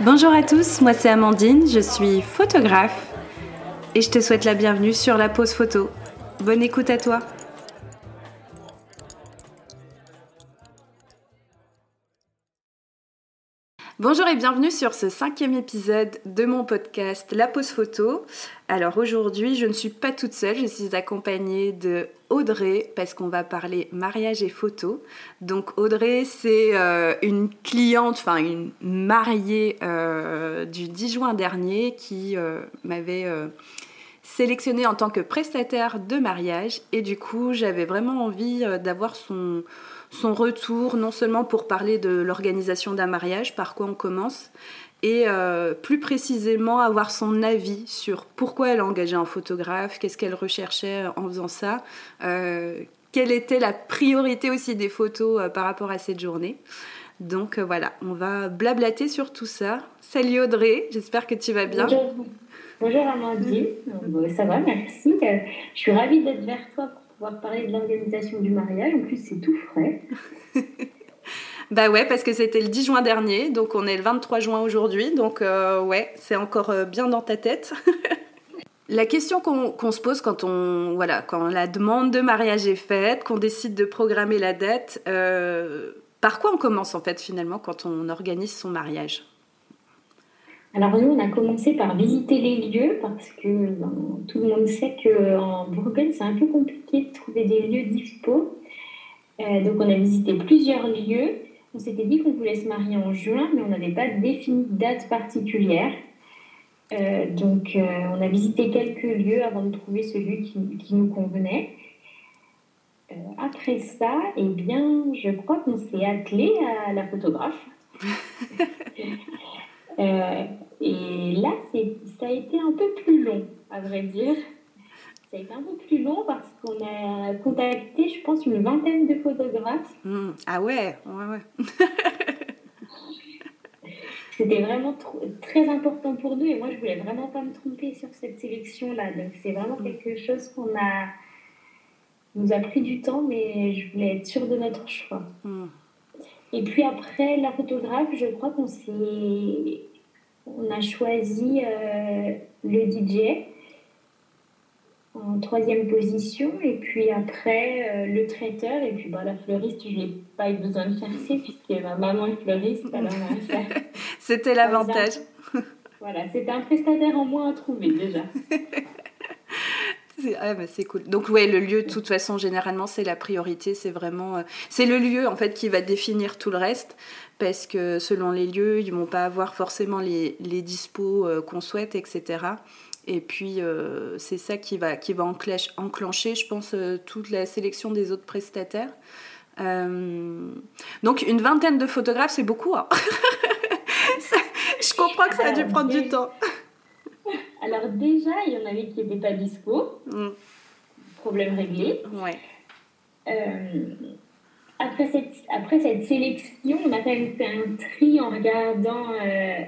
Bonjour à tous, moi c'est Amandine, je suis photographe et je te souhaite la bienvenue sur la pause photo. Bonne écoute à toi. Bonjour et bienvenue sur ce cinquième épisode de mon podcast La pause photo. Alors aujourd'hui, je ne suis pas toute seule, je suis accompagnée de Audrey parce qu'on va parler mariage et photo. Donc Audrey, c'est euh, une cliente, enfin une mariée euh, du 10 juin dernier qui euh, m'avait sélectionnée en tant que prestataire de mariage et du coup, j'avais vraiment envie d'avoir son son retour, non seulement pour parler de l'organisation d'un mariage, par quoi on commence, et euh, plus précisément avoir son avis sur pourquoi elle a engagé un photographe, qu'est-ce qu'elle recherchait en faisant ça, euh, quelle était la priorité aussi des photos euh, par rapport à cette journée. Donc voilà, on va blablater sur tout ça. Salut Audrey, j'espère que tu vas bien. Bonjour, Bonjour Amandine, ça va, merci. Je suis ravie d'être vers toi parler de l'organisation du mariage. En plus, c'est tout frais. bah ouais, parce que c'était le 10 juin dernier, donc on est le 23 juin aujourd'hui, donc euh, ouais, c'est encore euh, bien dans ta tête. la question qu'on se pose quand on voilà quand la demande de mariage est faite, qu'on décide de programmer la date, euh, par quoi on commence en fait finalement quand on organise son mariage? Alors nous, on a commencé par visiter les lieux parce que ben, tout le monde sait qu'en Bourgogne, c'est un peu compliqué de trouver des lieux dispo. Euh, donc on a visité plusieurs lieux. On s'était dit qu'on voulait se marier en juin, mais on n'avait pas défini de date particulière. Euh, donc euh, on a visité quelques lieux avant de trouver celui qui, qui nous convenait. après ça, eh bien, je crois qu'on s'est attelé à la photographe. Euh, et là, ça a été un peu plus long, à vrai dire. Ça a été un peu plus long parce qu'on a contacté, je pense, une vingtaine de photographes. Hmm. Ah ouais, ouais, ouais. C'était vraiment très important pour nous et moi, je voulais vraiment pas me tromper sur cette sélection-là. Donc, c'est vraiment hmm. quelque chose qu'on a nous a pris du temps, mais je voulais être sûre de notre choix. Hmm. Et puis après, la photographe, je crois qu'on s'est on a choisi euh, le DJ en troisième position et puis après euh, le traiteur et puis bah, la fleuriste je n'ai pas eu besoin de chercher puisque ma maman est fleuriste alors c'était l'avantage. voilà c'était un prestataire en moins à trouver déjà ah, bah, c'est cool. Donc ouais, le lieu, de toute façon, généralement, c'est la priorité. C'est vraiment, euh, c'est le lieu en fait qui va définir tout le reste parce que selon les lieux, ils vont pas avoir forcément les, les dispos euh, qu'on souhaite, etc. Et puis, euh, c'est ça qui va, qui va enclencher, je pense, toute la sélection des autres prestataires. donc, une vingtaine de photographes, c'est beaucoup. Hein. je comprends que ça a dû prendre du temps. Alors, déjà, il y en avait qui n'étaient pas dispo. Mm. Problème réglé. Ouais après cette, après cette sélection, on a quand même fait un tri en regardant. Euh,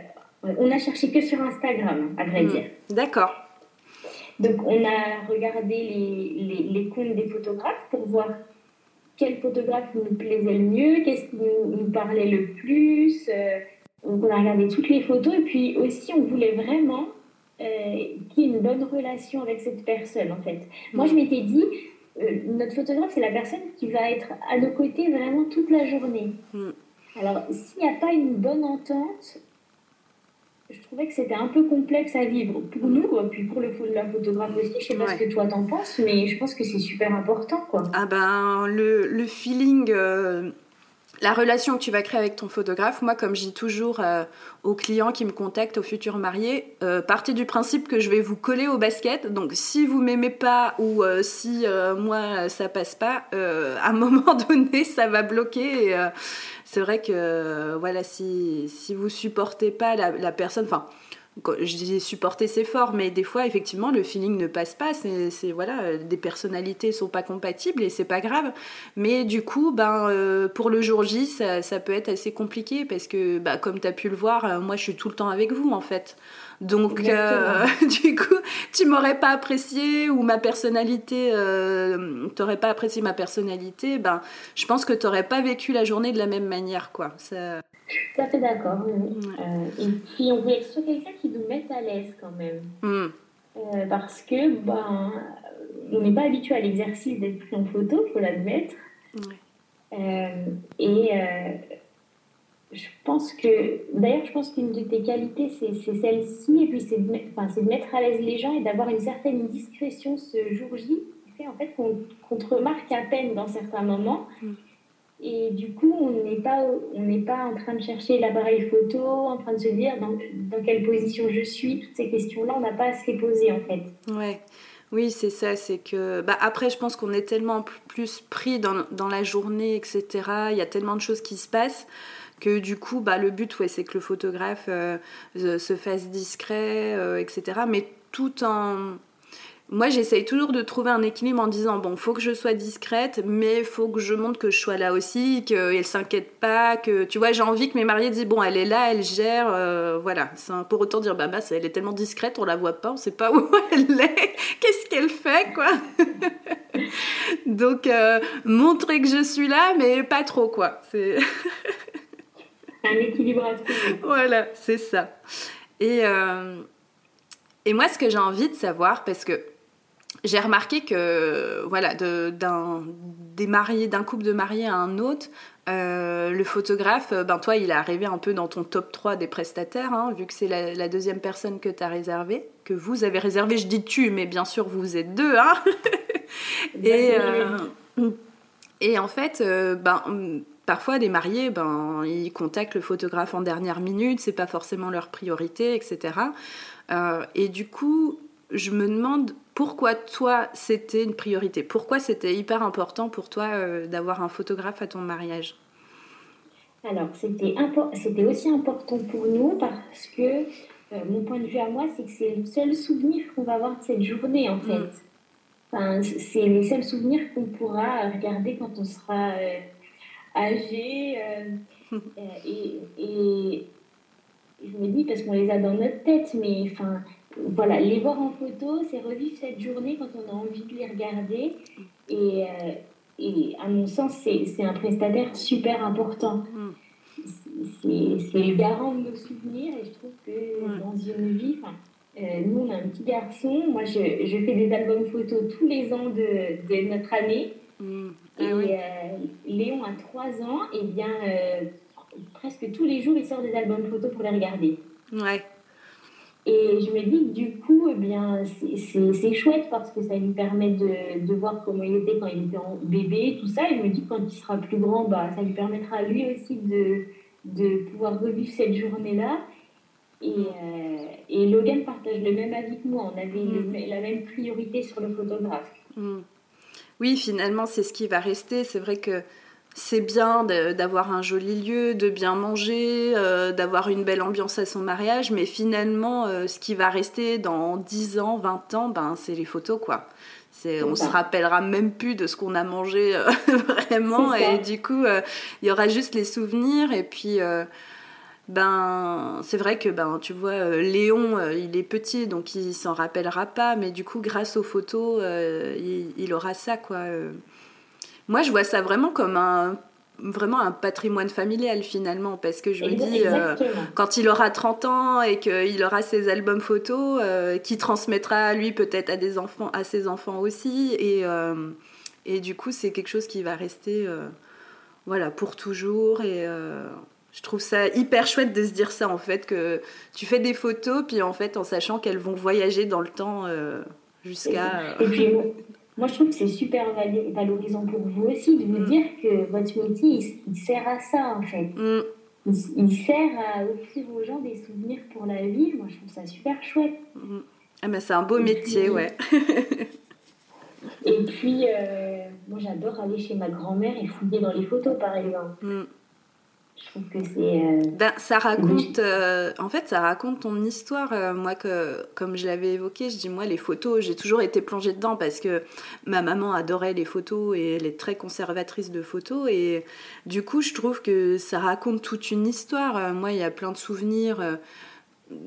on a cherché que sur Instagram, à vrai hmm. dire. D'accord. Donc, on a regardé les, les, les, comptes des photographes pour voir quel photographe nous plaisait le mieux, qu'est-ce qui nous, parlait le plus. Euh, donc, on a regardé toutes les photos et puis aussi, on voulait vraiment euh, qu'il y ait une bonne relation avec cette personne, en fait. Moi, je m'étais dit, euh, notre photographe, c'est la personne qui va être à nos côtés vraiment toute la journée. Hmm. Alors, s'il n'y a pas une bonne entente, je trouvais que c'était un peu complexe à vivre pour nous, puis pour le, la photographe aussi. Je sais pas ce que toi t'en penses, mais je pense que c'est super important. Quoi. Ah ben, le, le feeling. Euh, la relation que tu vas créer avec ton photographe, moi, comme je dis toujours euh, aux clients qui me contactent, aux futurs mariés, euh, partez du principe que je vais vous coller au basket. Donc, si vous m'aimez pas ou euh, si moi ça passe pas, à un moment donné, ça va bloquer. c'est vrai que voilà, si, si vous supportez pas la, la personne, enfin je dis supporter c'est fort, mais des fois effectivement le feeling ne passe pas. C'est voilà, des personnalités sont pas compatibles et c'est pas grave. Mais du coup, ben euh, pour le jour J, ça, ça, peut être assez compliqué parce que bah, comme tu as pu le voir, euh, moi je suis tout le temps avec vous en fait. Donc, euh, du coup, tu m'aurais pas apprécié ou ma personnalité, t'aurais pas apprécié ma personnalité, ben, je pense que t'aurais pas vécu la journée de la même manière, quoi. Ça... Tout à fait d'accord. et puis, on voulait être quelqu'un qui nous mette à l'aise quand même. Hmm. parce que, ben, on n'est pas habitué à l'exercice d'être pris en photo, il faut l'admettre. et je pense que, d'ailleurs, je pense qu'une de tes qualités, c'est celle-ci, et puis c'est de, de, mettre à l'aise les gens et d'avoir une certaine discrétion ce jour J, qui fait en fait qu'on te remarque à peine dans certains moments. Mm. Et du coup, on n'est pas, on pas en train de chercher l'appareil photo, en train de se dire dans, dans quelle position je suis, toutes ces questions-là, on n'a pas à se les poser en fait. Ouais. Oui, c'est ça, c'est que... Bah, après, je pense qu'on est tellement plus pris dans, dans la journée, etc. Il y a tellement de choses qui se passent que du coup, bah, le but, ouais, c'est que le photographe euh, se fasse discret, euh, etc. Mais tout en... Moi, j'essaye toujours de trouver un équilibre en disant, bon, faut que je sois discrète, mais faut que je montre que je sois là aussi, qu'elle s'inquiète pas, que, tu vois, j'ai envie que mes mariés disent, bon, elle est là, elle gère, euh, voilà. Pour autant dire, bah, bah, elle est tellement discrète, on la voit pas, on sait pas où elle est, qu'est-ce qu'elle fait, quoi. Donc, montrer que je suis là, mais pas trop, quoi. C'est... un équilibre à Voilà, c'est ça. Et, euh, et moi, ce que j'ai envie de savoir, parce que j'ai remarqué que, voilà, d'un des mariés, d'un couple de mariés à un autre, euh, le photographe, ben toi, il est arrivé un peu dans ton top 3 des prestataires, hein, vu que c'est la, deuxième personne que tu as réservée, que vous avez réservé. Je dis tu, mais bien sûr, vous êtes deux. Hein et, euh, et en fait, ben, parfois des mariés, ben, ils contactent le photographe en dernière minute, c'est pas forcément leur priorité, etc. Euh, et du coup, je me demande pourquoi toi c'était une priorité, pourquoi c'était hyper important pour toi euh, d'avoir un photographe à ton mariage? Alors, c'était, aussi important pour nous parce que euh, mon point de vue à moi, c'est que c'est le seul souvenir qu'on va avoir de cette journée en fait. Mm. Enfin, c'est les seuls souvenirs qu'on pourra regarder quand on sera. Euh, euh, et, et, je me dis, parce qu'on les a dans notre tête, mais enfin, voilà, les voir en photo, c'est revivre cette journée quand on a envie de les regarder. Et, euh, et à mon sens, c'est un prestataire super important. C'est le garant de nos souvenirs et je trouve que dans une vie, nous on a un petit garçon, moi je, je, fais des albums photos tous les ans de, de notre année. Mm. Et ah euh, Léon a 3 ans, et bien euh, presque tous les jours il sort des albums photos pour les regarder. Ouais. Et je me dis que du coup, eh bien, c'est chouette parce que ça lui permet de, de, voir comment il était quand il était en bébé, tout ça. Et je me dis que quand il sera plus grand, bah, ça lui permettra lui aussi de, de pouvoir revivre cette journée-là. Et, euh, et, Logan partage le même avis que moi. On avait mm. la même priorité sur le photographe. Mm oui, finalement, c'est ce qui va rester. C'est vrai que c'est bien d'avoir un joli lieu, de bien manger, euh, d'avoir une belle ambiance à son mariage, mais finalement, euh, ce qui va rester dans 10 ans, 20 ans, ben, c'est les photos, quoi. On se rappellera même plus de ce qu'on a mangé euh, vraiment, et du coup, il y aura juste les souvenirs, et puis ben c'est vrai que ben tu vois Léon il est petit donc il s'en rappellera pas mais du coup grâce aux photos euh, il, aura ça quoi moi je vois ça vraiment comme un vraiment un patrimoine familial finalement parce que je me dis quand il aura 30 ans et qu'il aura ses albums photos qui transmettra lui peut-être à des enfants à ses enfants aussi et et du coup c'est quelque chose qui va rester voilà pour toujours et je trouve ça hyper chouette de se dire ça en fait, que tu fais des photos, puis en fait en sachant qu'elles vont voyager dans le temps euh, jusqu'à. Et puis moi je trouve que c'est super valorisant pour vous aussi de vous mm. dire que votre métier il, sert à ça en fait. Mm. Il, sert à offrir aux gens des souvenirs pour la vie. Moi je trouve ça super chouette. Mm. Ah ben c'est un beau métier, ouais. et puis euh, moi j'adore aller chez ma grand-mère et fouiller dans les photos par exemple. Je trouve que c'est. Euh, ben, ça raconte. Euh, en fait, ça raconte ton histoire. Euh, moi, que, comme je l'avais évoqué, je dis moi, les photos, j'ai toujours été plongée dedans parce que ma maman adorait les photos et elle est très conservatrice de photos. Et du coup, je trouve que ça raconte toute une histoire. moi, il y a plein de souvenirs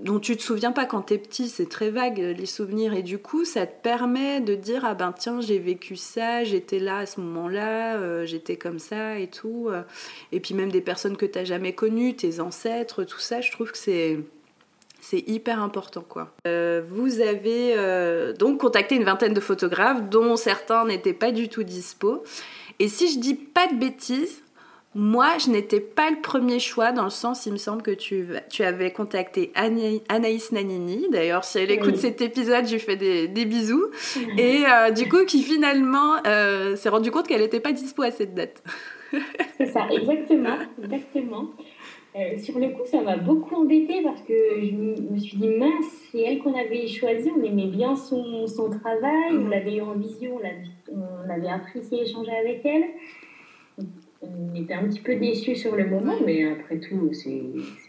dont tu te souviens pas quand tu es petit, c'est très vague les souvenirs et du coup ça te permet de dire ah ben tiens j'ai vécu ça, j'étais là à ce moment-là, euh, j'étais comme ça et tout euh. et puis même des personnes que tu n'as jamais connues, tes ancêtres, tout ça, je trouve que c'est c'est hyper important quoi. Euh, vous avez donc contacté une vingtaine de photographes dont certains n'étaient pas du tout dispo et si je dis pas de bêtises, moi, je n'étais pas le premier choix dans le sens, il me semble que tu, tu avais contacté Anaïs Nanini. D'ailleurs, si elle écoute cet épisode, je lui fais des, bisous. Et euh, du coup, qui finalement euh, s'est rendu compte qu'elle n'était pas dispo à cette date. C'est ça, exactement. exactement. Euh, sur le coup, ça m'a beaucoup embêtée parce que je me suis dit, mince, c'est elle qu'on avait choisie, on aimait bien son, son travail, on mm. l'avait eu en vision, on, on avait apprécié échanger avec elle on était un petit peu déçus sur le moment, mais après tout, c'est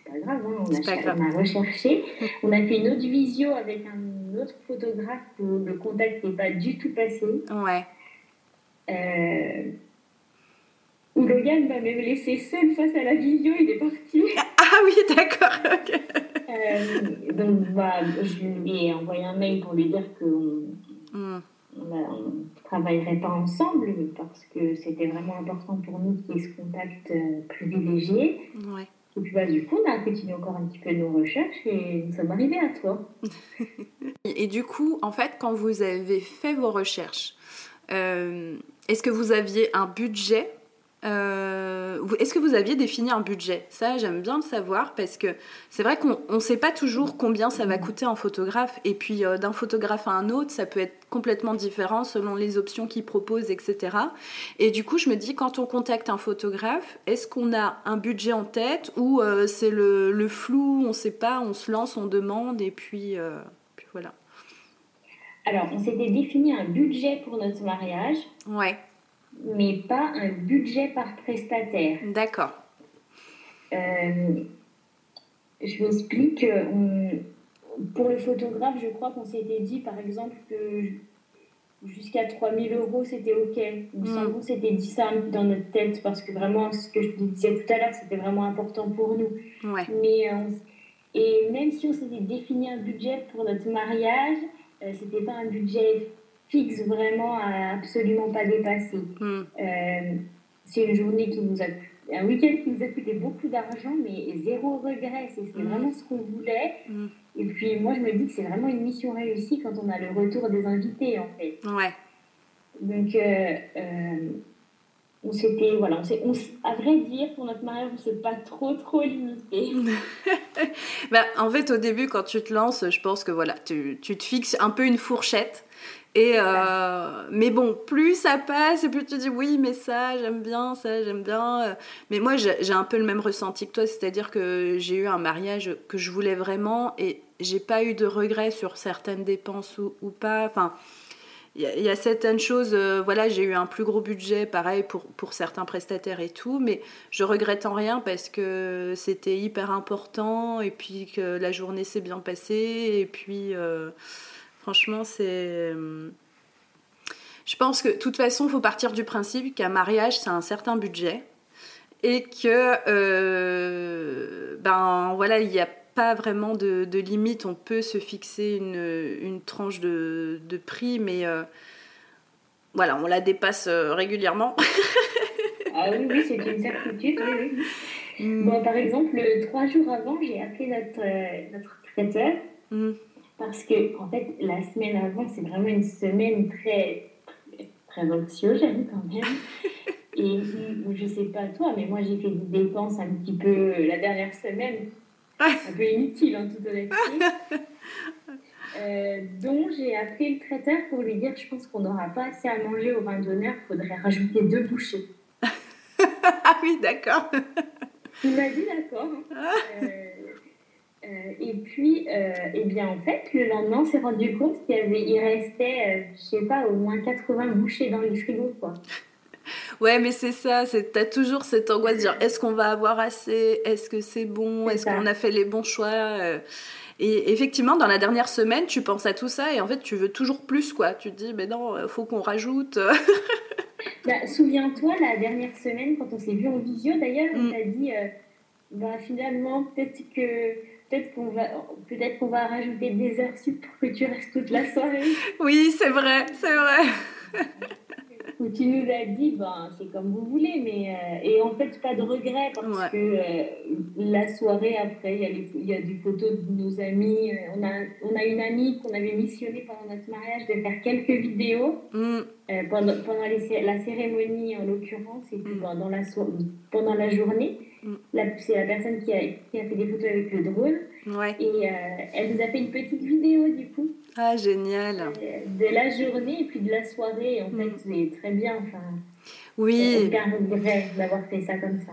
pas grave. Hein. On, a, recherché. On a fait une autre visio avec un autre photographe où le contact n'est pas du tout passé. Ouais. Euh, où Logan m'a même laissé seul face à la visio, il est parti. Ah oui, d'accord. euh, donc, bah, je lui ai envoyé un mail pour lui dire que. Mm on ne travaillerait pas ensemble parce que c'était vraiment important pour nous qu'il y ait ce contact euh, privilégié. Ouais. Et puis bah, du coup, on a continué encore un petit peu nos recherches et nous sommes arrivés à toi. et du coup, en fait, quand vous avez fait vos recherches, euh, est-ce que vous aviez un budget euh, est-ce que vous aviez défini un budget? Ça, j'aime bien le savoir parce que c'est vrai qu'on ne sait pas toujours combien ça va coûter en photographe. Et puis euh, d'un photographe à un autre, ça peut être complètement différent selon les options qu'il propose, etc. Et du coup, je me dis, quand on contacte un photographe, est-ce qu'on a un budget en tête ou euh, c'est le, flou, on ne sait pas, on se lance, on demande et puis, puis voilà Alors, on s'était défini un budget pour notre mariage. Ouais mais pas un budget par prestataire. D'accord. Euh, je m'explique. pour le photographe, je crois qu'on s'était dit, par exemple, que jusqu'à 3000 euros, c'était OK. Nous mm. c'était dit ça dans notre tête, parce que vraiment, ce que je disais tout à l'heure, c'était vraiment important pour nous. Mais, euh, et même si on s'était défini un budget pour notre mariage, euh, c'était pas un budget fixe vraiment à absolument pas dépasser. Hmm. Euh, c'est une journée qui nous a un week-end qui nous a coûté beaucoup d'argent, mais zéro regret. C'est hmm. vraiment ce qu'on voulait. Hmm. Et puis moi, je me dis que c'est vraiment une mission réussie quand on a le retour des invités, en fait. Ouais. Donc, euh, euh, on s'était, voilà, on, à vrai dire, pour notre mariage, on s'est pas trop, trop limité. bah, en fait, au début, quand tu te lances, je pense que voilà, tu, tu te fixes un peu une fourchette. Et euh, mais bon, plus ça passe et plus tu dis oui, mais ça, j'aime bien, ça, j'aime bien. Mais moi, j'ai un peu le même ressenti que toi, c'est-à-dire que j'ai eu un mariage que je voulais vraiment et j'ai pas eu de regrets sur certaines dépenses ou, ou pas. Enfin, il y, a certaines choses, euh, voilà, j'ai eu un plus gros budget, pareil pour, pour certains prestataires et tout, mais je regrette en rien parce que c'était hyper important et puis que la journée s'est bien passée et puis. Euh, Franchement, c'est. Euh, je pense que de toute façon, il faut partir du principe qu'un mariage, c'est un certain budget et que, euh, ben voilà, il n'y a pas vraiment de, limite. On peut se fixer une, tranche de, prix, mais euh, voilà, on la dépasse régulièrement. ah oui, oui, c'est une certitude. Mm. par exemple, trois jours avant, j'ai appelé notre, notre traiteur. Mm parce que, en fait, la semaine avant, c'est vraiment une semaine très, très anxiogène quand même. Et je sais pas toi, mais moi j'ai fait des dépenses un petit peu la dernière semaine, un peu inutiles en toute honnêteté. Euh, donc j'ai appelé le traiteur pour lui dire je pense qu'on n'aura pas assez à manger au vin d'honneur, il faudrait rajouter deux bouchées. ah oui, d'accord. Il m'a dit d'accord. Hein. Euh, euh, et puis, euh, eh bien, en fait, le lendemain, on s'est rendu compte qu'il y avait, il restait, euh, je sais pas, au moins 80 bouchées dans le frigo, quoi. Ouais, mais c'est ça, tu as toujours cette angoisse de dire est-ce qu'on va avoir assez? Est-ce que c'est bon? Est-ce qu'on a fait les bons choix Et effectivement, dans la dernière semaine, tu penses à tout ça et en fait, tu veux toujours plus, quoi. Tu te dis, mais non, il faut qu'on rajoute. bah, Souviens-toi, la dernière semaine, quand on s'est vu en visio d'ailleurs, on mm. t'a dit bah, finalement, peut-être que peut-être qu'on va peut-être qu'on va rajouter des heures sup pour que tu restes toute la soirée. Oui, c'est vrai, c'est vrai. où tu nous as dit, ben, c'est comme vous voulez, mais. Euh, et en fait, pas de regret parce que euh, la soirée après, il y, y a des photos de nos amis. Euh, on, a, on a une amie qu'on avait missionnée pendant notre mariage de faire quelques vidéos mm. pendant, pendant la cérémonie en l'occurrence, et puis mm. pendant, la pendant la journée. C'est la personne qui a, qui a fait des photos avec le drone. Et elle nous a fait une petite vidéo du coup. Ah, génial. Euh, de la journée et puis de la soirée, en fait, mm. c'est très bien. Enfin, oui. Regret d'avoir fait ça comme ça.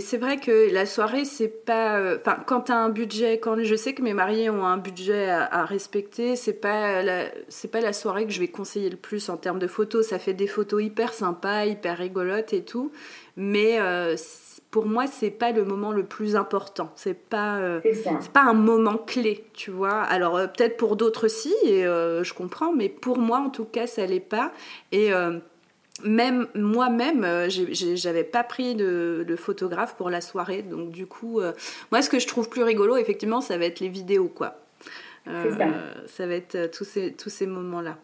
C'est vrai que la soirée, c'est pas. Euh, enfin, quand tu as un budget, quand je sais que mes mariés ont un budget à, respecter, c'est pas c'est pas la soirée que je vais conseiller le plus en termes de photos. Ça fait des photos hyper sympas, hyper rigolotes et tout, mais euh, pour moi, c'est pas le moment le plus important. C'est pas, euh, c'est pas un moment clé, tu vois. Alors euh, peut-être pour d'autres si, et euh, je comprends, mais pour moi en tout cas, ça l'est pas. Et même moi-même, j'avais pas pris de, photographe pour la soirée, donc du coup, moi, ce que je trouve plus rigolo, effectivement, ça va être les vidéos, quoi. ça. ça va être tous ces tous ces moments-là.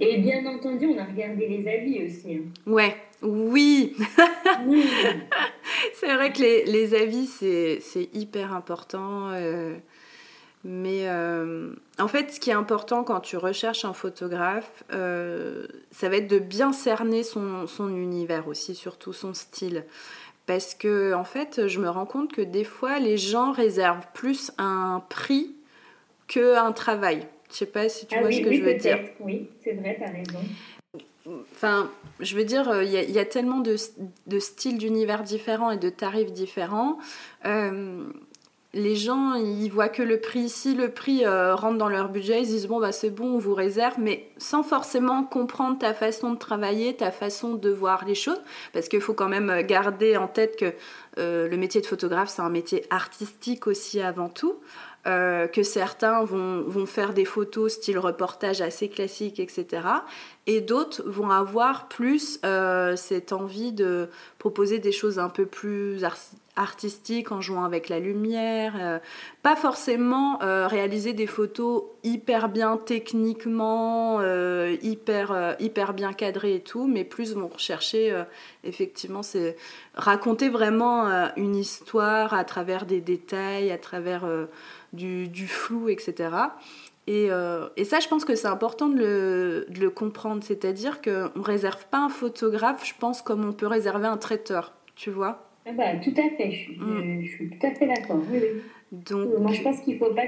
Et bien entendu, on a regardé les avis aussi. Hein. Ouais, oui. c'est vrai que les, les avis, c'est hyper important. Euh, mais euh, en fait, ce qui est important quand tu recherches un photographe, euh, ça va être de bien cerner son, son, univers aussi, surtout son style. Parce que, en fait, je me rends compte que des fois, les gens réservent plus un prix qu'un travail. Je sais pas si tu ah vois ce que je veux dire. Oui, c'est vrai, tu as raison. Enfin, je veux dire, euh, il y, a tellement de, de styles d'univers différents et de tarifs différents. Euh, les gens, ils voient que le prix. Si le prix euh, rentre dans leur budget, ils disent bon, bah, c'est bon, on vous réserve, mais sans forcément comprendre ta façon de travailler, ta façon de voir les choses. Parce qu'il faut quand même garder en tête que le métier de photographe, c'est un métier artistique aussi avant tout. Euh, que certains vont, vont, faire des photos style reportage assez classique, etc. Et d'autres vont avoir plus euh, cette envie de proposer des choses un peu plus artistiques en jouant avec la lumière. Euh, pas forcément réaliser des photos hyper bien techniquement, hyper, hyper bien cadrées et tout, mais plus vont rechercher effectivement, c'est raconter vraiment une histoire à travers des détails, à travers du, flou, etc. Euh, et, ça, je pense que c'est important de le, comprendre. C'est-à-dire qu'on ne réserve pas un photographe, je pense, comme on peut réserver un traiteur, tu vois ah bah, Tout à fait, je, mm. suis tout à fait d'accord. Donc, Moi, je pense qu'il ne faut, pas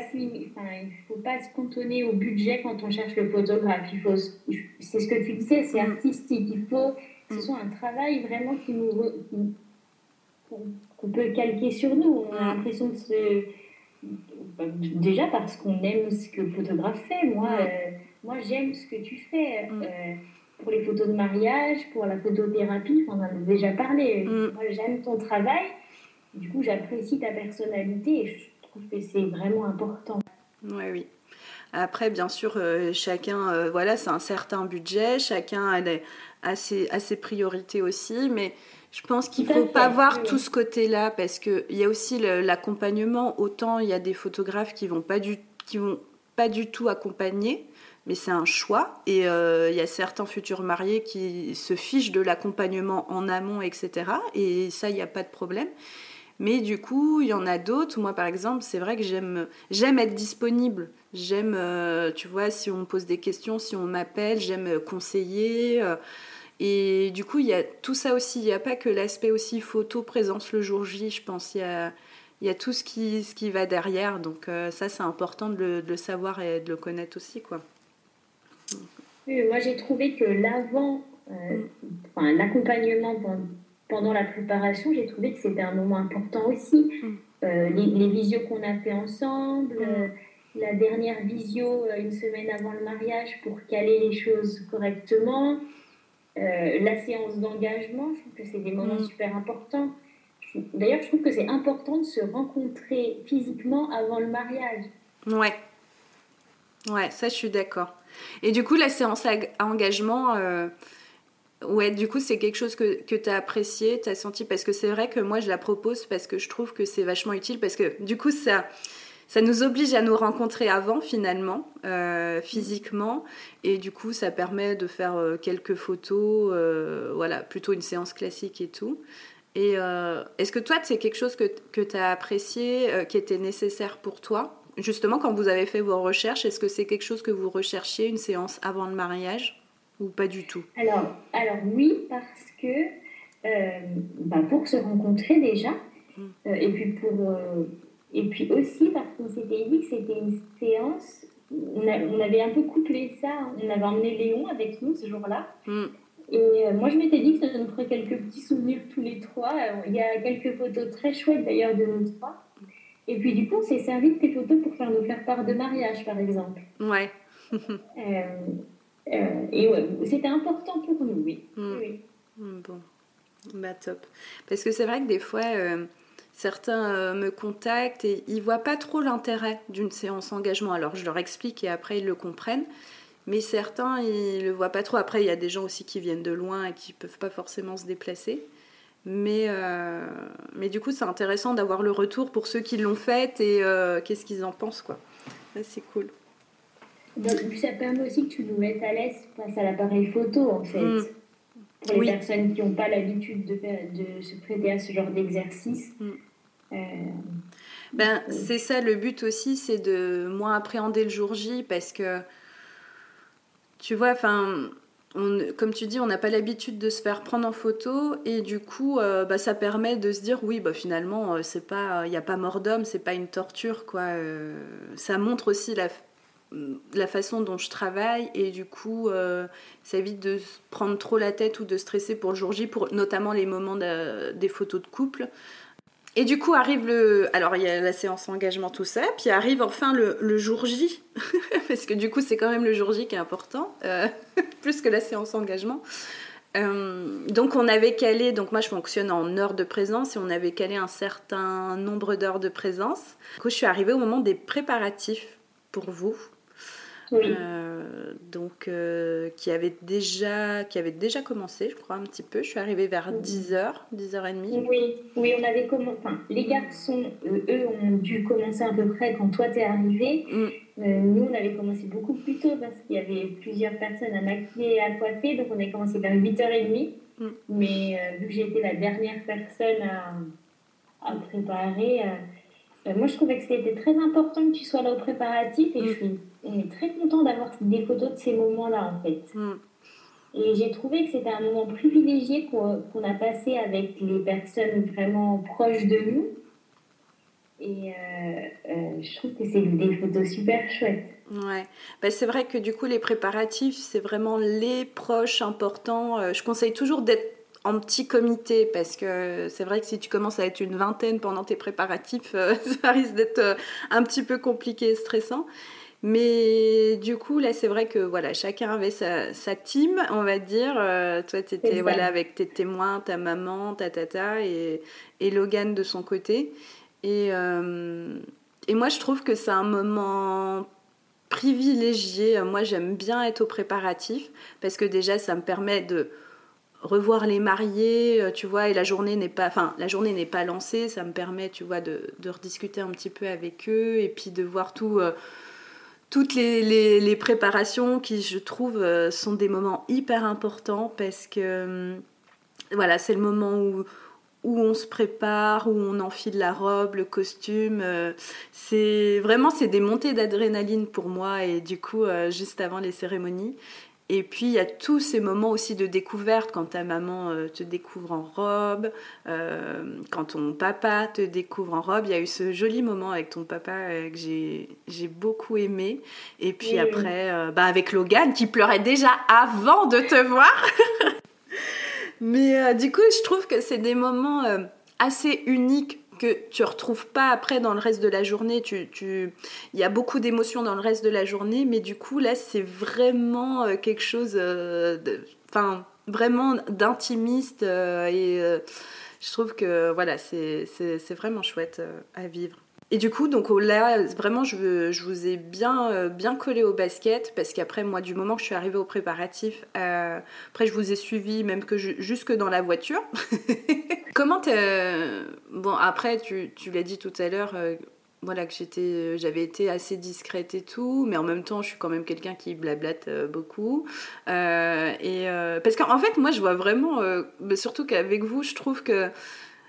faut pas se cantonner au budget quand on cherche le photographe. Il faut, c'est ce que tu disais, c'est mm. artistique. Il faut que ce mm. soit un travail vraiment qui nous, qu'on peut calquer sur nous. On a l'impression de se Déjà parce qu'on aime ce que le photographe fait. Moi, euh, moi j'aime ce que tu fais. Mm. Euh, pour les photos de mariage, pour la photothérapie, on en a déjà parlé. Mm. Moi, j'aime ton travail. Du coup, j'apprécie ta personnalité et je trouve que c'est vraiment important. Oui, oui. Après, bien sûr, euh, chacun, voilà, c'est un certain budget, chacun a, a, ses, a, ses, priorités aussi, mais je pense qu'il ne faut pas voir tout ce côté-là parce qu'il y a aussi l'accompagnement. Autant il y a des photographes qui vont pas du, qui vont pas du tout accompagner, mais c'est un choix. Et euh, il y a certains futurs mariés qui se fichent de l'accompagnement en amont, etc. Et ça, il n'y a pas de problème. Mais du coup, il y en a d'autres. Moi, par exemple, c'est vrai que j'aime, j'aime être disponible. J'aime, euh, tu vois, si on me pose des questions, si on m'appelle, j'aime conseiller. Euh, et du coup, il y a tout ça aussi. Il n'y a pas que l'aspect aussi photo, présence le jour J, je pense. Il y a, il y a tout ce qui, ce qui va derrière. Donc euh, ça, c'est important de le, savoir et de le connaître aussi. quoi. moi, j'ai trouvé que l'avant, euh, enfin, l'accompagnement pendant la préparation, j'ai trouvé que c'était un moment important aussi. Mm. Euh, les, les, visios qu'on a fait ensemble, mm. la dernière visio une semaine avant le mariage pour caler les choses correctement. Euh, la séance d'engagement, je trouve que c'est des moments mm. super importants. D'ailleurs, je trouve que c'est important de se rencontrer physiquement avant le mariage. Ouais. Ouais, ça, je suis d'accord. Et du coup, la séance à engagement, euh, Ouais, du coup, c'est quelque chose que, que tu as apprécié, tu as senti, parce que c'est vrai que moi, je la propose parce que je trouve que c'est vachement utile, parce que du coup, ça, ça nous oblige à nous rencontrer avant, finalement, euh, physiquement, et du coup, ça permet de faire euh, quelques photos, euh, voilà, plutôt une séance classique et tout. Et est-ce que toi, c'est quelque chose que, que tu as apprécié, qui était nécessaire pour toi? Justement, quand vous avez fait vos recherches, est-ce que c'est quelque chose que vous recherchiez, une séance avant le mariage? Ou pas du tout? Alors, alors oui, parce que bah pour se rencontrer déjà, mm. euh, et, puis pour, et puis aussi parce qu'on s'était dit que c'était une séance, on, on, avait un peu couplé ça, on avait emmené Léon avec nous ce jour-là. Mm. Et moi, je m'étais dit que ça nous ferait quelques petits souvenirs tous les trois. Il y a quelques photos très chouettes d'ailleurs de nous trois. Et puis du coup, on s'est servi de tes photos pour faire nous faire part de mariage, par exemple. Ouais. Euh, et ouais, c'était important pour nous, oui. Hmm. Hmm, bon, bah top. Parce que c'est vrai que des fois, euh, certains euh, me contactent et ils voient pas trop l'intérêt d'une séance engagement. Alors je leur explique et après ils le comprennent. Mais certains, ils le voient pas trop. Après, il y a des gens aussi qui viennent de loin et qui peuvent pas forcément se déplacer. Mais, mais du coup, c'est intéressant d'avoir le retour pour ceux qui l'ont fait et qu'est-ce qu'ils en pensent. quoi. C'est cool. Donc, ça permet aussi que tu nous mettes à l'aise face à l'appareil photo, en fait. Mm. Pour les personnes qui n'ont pas l'habitude de, de se prêter à ce genre d'exercice. Mm. Euh, ben, c'est ça le but aussi, c'est de moins appréhender le jour J parce que, tu vois, enfin, comme tu dis, on n'a pas l'habitude de se faire prendre en photo et du coup, euh, bah, ça permet de se dire oui, bah, finalement, euh, c'est pas, il n'y a pas mort d'homme, c'est pas une torture, quoi. ça montre aussi la, la façon dont je travaille et du coup euh, ça évite de prendre trop la tête ou de stresser pour le jour J, pour notamment les moments des photos de couple. Et du coup arrive le... Alors il y a la séance engagement, tout ça, puis arrive enfin le, jour J, parce que du coup c'est quand même le jour J qui est important, euh, plus que la séance engagement. Euh, donc on avait calé, donc moi je fonctionne en heures de présence et on avait calé un certain nombre d'heures de présence. Du coup je suis arrivée au moment des préparatifs pour vous. Euh, donc euh, qui avait déjà qui avait déjà commencé je crois un petit peu. Je suis arrivée vers 10h 10h30 oui oui on avait commencé enfin les garçons euh, eux ont dû commencer à peu près quand toi t'es arrivée. Mm. nous on avait commencé beaucoup plus tôt parce qu'il y avait plusieurs personnes à maquiller et à coiffer. Donc on a commencé vers 8h30 mm. mais vu que j'étais la dernière personne à, à préparer moi, je trouvais que c'était très important que tu sois là au préparatif et je mm. suis on est très content d'avoir des photos de ces moments-là, en fait. Mm. Et j'ai trouvé que c'était un moment privilégié qu'on a passé avec les personnes vraiment proches de nous. Et euh, euh, je trouve que c'est des photos super chouettes. Ouais, bah, c'est vrai que du coup, les préparatifs, c'est vraiment les proches importants. je conseille toujours d'être en petit comité parce que c'est vrai que si tu commences à être une vingtaine pendant tes préparatifs, euh, ça risque d'être euh, un petit peu compliqué et stressant. Mais du coup, là, c'est vrai que voilà, chacun avait sa, sa team, on va dire. Euh, toi, tu étais voilà, avec tes témoins, ta maman, ta tata et, et Logan de son côté. Et, et moi, je trouve que c'est un moment privilégié. Moi, j'aime bien être au préparatif parce que déjà, ça me permet de revoir les mariés, euh, tu vois, et la journée n'est pas, enfin, la journée n'est pas lancée, ça me permet, tu vois, de, de, rediscuter un petit peu avec eux et puis de voir tout, euh, toutes les, préparations qui, je trouve, euh, sont des moments hyper importants parce que, voilà, c'est le moment où, où on se prépare, où on enfile la robe, le costume. c'est vraiment, c'est des montées d'adrénaline pour moi et du coup, juste avant les cérémonies. Et puis il y a tous ces moments aussi de découverte quand ta maman euh, te découvre en robe, euh, quand ton papa te découvre en robe. Il y a eu ce joli moment avec ton papa euh, que j'ai beaucoup aimé. Et puis après, bah, avec Logan qui pleurait déjà avant de te voir. Mais du coup, je trouve que c'est des moments assez uniques que tu retrouves pas après dans le reste de la journée. Tu. Il y a beaucoup d'émotions dans le reste de la journée, mais du coup, là, c'est vraiment euh, quelque chose, euh, vraiment d'intimiste. Euh, et je trouve que, voilà, c'est vraiment chouette à vivre. Et du coup, donc là, vraiment, je, vous ai bien, euh, bien collé au basket parce qu'après, moi, du moment que je suis arrivée au préparatif, euh, après, je vous ai suivi même que jusque dans la voiture. Comment Bon, après, tu, tu l'as dit tout à l'heure, euh, voilà, que j'étais, j'avais été assez discrète et tout, mais en même temps, je suis quand même quelqu'un qui blablate beaucoup. et parce qu'en fait, moi, je vois vraiment, surtout qu'avec vous, je trouve que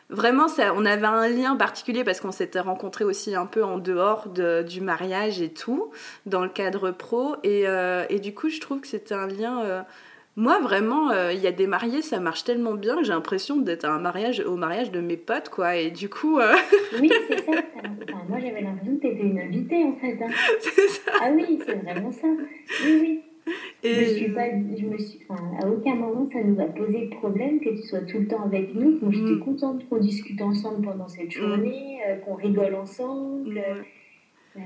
vraiment, ça, on avait un lien particulier parce qu'on s'était rencontrés aussi un peu en dehors du mariage et tout, dans le cadre pro. Et, euh, et du coup, je trouve que c'était un lien. Euh, moi, vraiment, euh, il y a des mariés, ça marche tellement bien que j'ai l'impression d'être un mariage, au mariage de mes potes, quoi. Et du coup. Oui, c'est ça. moi, j'avais l'impression que tu étais une invitée, en fait. Hein. C'est ça. Ah oui, c'est vraiment ça. Oui, oui. Et... Je suis pas, je me suis, enfin, à aucun moment ça nous a posé de problème que tu sois tout le temps avec nous. Donc j'étais mm. contente qu'on discute ensemble pendant cette mm. journée, euh, qu'on rigole ensemble. Euh,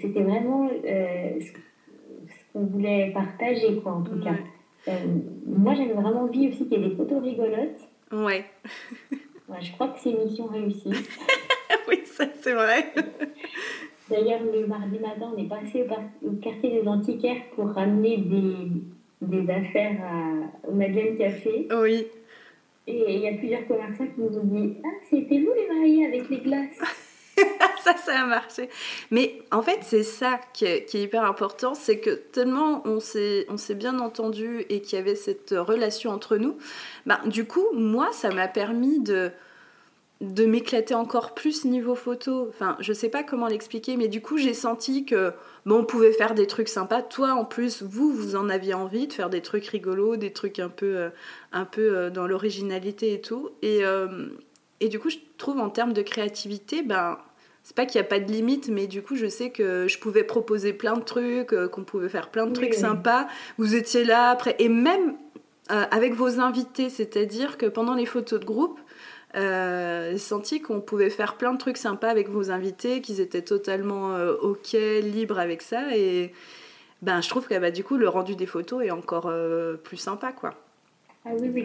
c'était vraiment euh, ce, qu'on voulait partager, quoi, en tout cas. moi, j'avais vraiment envie aussi qu'il y ait des photos rigolotes. Ouais. je crois que c'est une mission réussie. oui, ça c'est vrai. D'ailleurs, le mardi matin, on est passé au, quartier des antiquaires pour ramener des, des affaires à, au Madeleine Café. Oui. Et il y a plusieurs commerçants qui nous ont dit Ah, c'était vous les mariés avec les glaces ça, ça a marché. Mais en fait, c'est ça qui est, qui est, hyper important, c'est que tellement on s'est, on s'est bien entendu et qu'il y avait cette relation entre nous, bah, du coup, moi, ça m'a permis de, de m'éclater encore plus niveau photo. Enfin, je sais pas comment l'expliquer, mais du coup, j'ai senti que bon, on pouvait faire des trucs sympas. Toi, en plus, vous, vous en aviez envie de faire des trucs rigolos, des trucs un peu, euh, un peu euh, dans l'originalité et tout. Et, euh, et du coup, je trouve en termes de créativité, ben, c'est pas qu'il n'y a pas de limite, mais du coup, je sais que je pouvais proposer plein de trucs, qu'on pouvait faire plein de trucs sympas. Vous étiez là après, et même avec vos invités, c'est-à-dire que pendant les photos de groupe, euh, senti qu'on pouvait faire plein de trucs sympas avec vos invités, qu'ils étaient totalement euh, ok, libres avec ça. Et ben, je trouve que bah, du coup, le rendu des photos est encore euh, plus sympa. quoi. Ah oui, oui.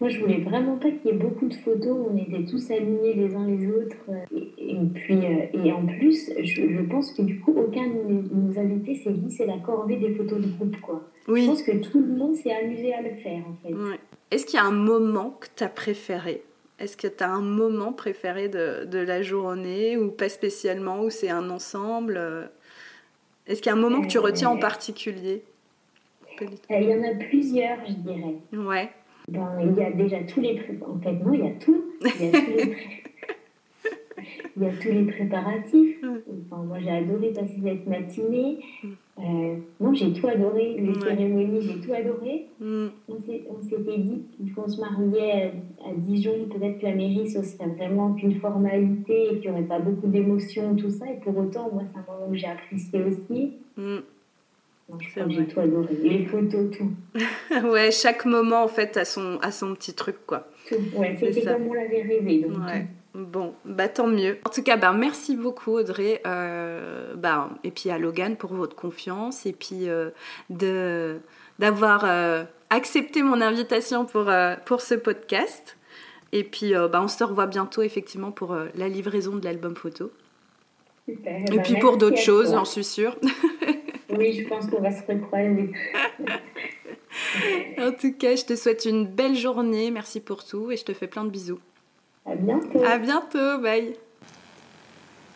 Moi, je voulais vraiment pas qu'il y ait beaucoup de photos où on était tous alignés les uns les autres. Et, puis, et en plus, je, pense que du coup, aucun de nos, invités s'est dit c'est la corvée des photos de groupe. Quoi. Oui. Je pense que tout le monde s'est amusé à le faire, en fait. Est-ce qu'il y a un moment que tu as préféré? Est-ce que tu as un moment préféré de, de, la journée ou pas spécialement, ou c'est un ensemble? Est-ce qu'il y a un moment que tu retiens en euh, particulier? Euh, Il y en a plusieurs, je dirais. Ouais. Ben, il y a déjà tous les... En fait, non, il y a tout. Il y a tous les... il y a tous les préparatifs. Mm. Enfin, moi, j'ai adoré passer cette matinée. Mm. Euh, non, j'ai tout adoré. Les cérémonies, j'ai tout adoré. Mm. On s'était dit qu'on se mariait à, Dijon, peut-être que la mairie, ce serait vraiment qu'une formalité et qu'il n'y aurait pas beaucoup d'émotions, tout ça. Et pour autant, moi, c'est un moment où j'ai apprécié aussi. J'ai tout adoré. Les photos, tout. ouais, chaque moment, en fait, a son, a son petit truc, quoi. Tout. Ouais, c'était comme on l'avait rêvé. Donc ouais. Bon, bah tant mieux. En tout cas, bah, merci beaucoup Audrey, euh, bah, et puis à Logan pour votre confiance, et puis euh, de d'avoir euh, accepté mon invitation pour, pour ce podcast. Et puis, bah, on se revoit bientôt effectivement pour la livraison de l'album photo. Super, et bah, puis pour d'autres choses, j'en suis sûre. oui, je pense qu'on va se recroiser. en tout cas, je te souhaite une belle journée. Merci pour tout et je te fais plein de bisous. À bientôt. À bientôt, bye.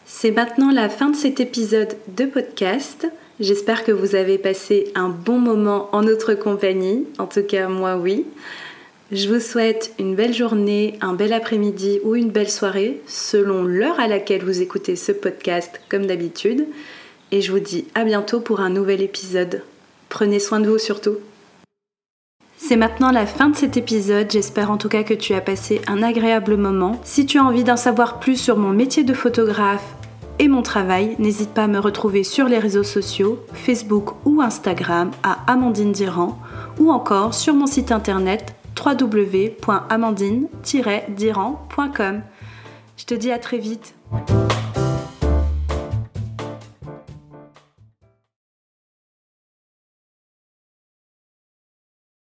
C'est maintenant la fin de cet épisode de podcast. J'espère que vous avez passé un bon moment en notre compagnie. En tout cas, moi, oui. Je vous souhaite une belle journée, un bel après-midi ou une belle soirée, selon l'heure à laquelle vous écoutez ce podcast, comme d'habitude. Et je vous dis à bientôt pour un nouvel épisode. Prenez soin de vous surtout. C'est maintenant la fin de cet épisode, j'espère en tout cas que tu as passé un agréable moment. Si tu as envie d'en savoir plus sur mon métier de photographe et mon travail, n'hésite pas à me retrouver sur les réseaux sociaux, Facebook ou Instagram à Amandine Diran ou encore sur mon site internet www.amandine-diran.com. Je te dis à très vite.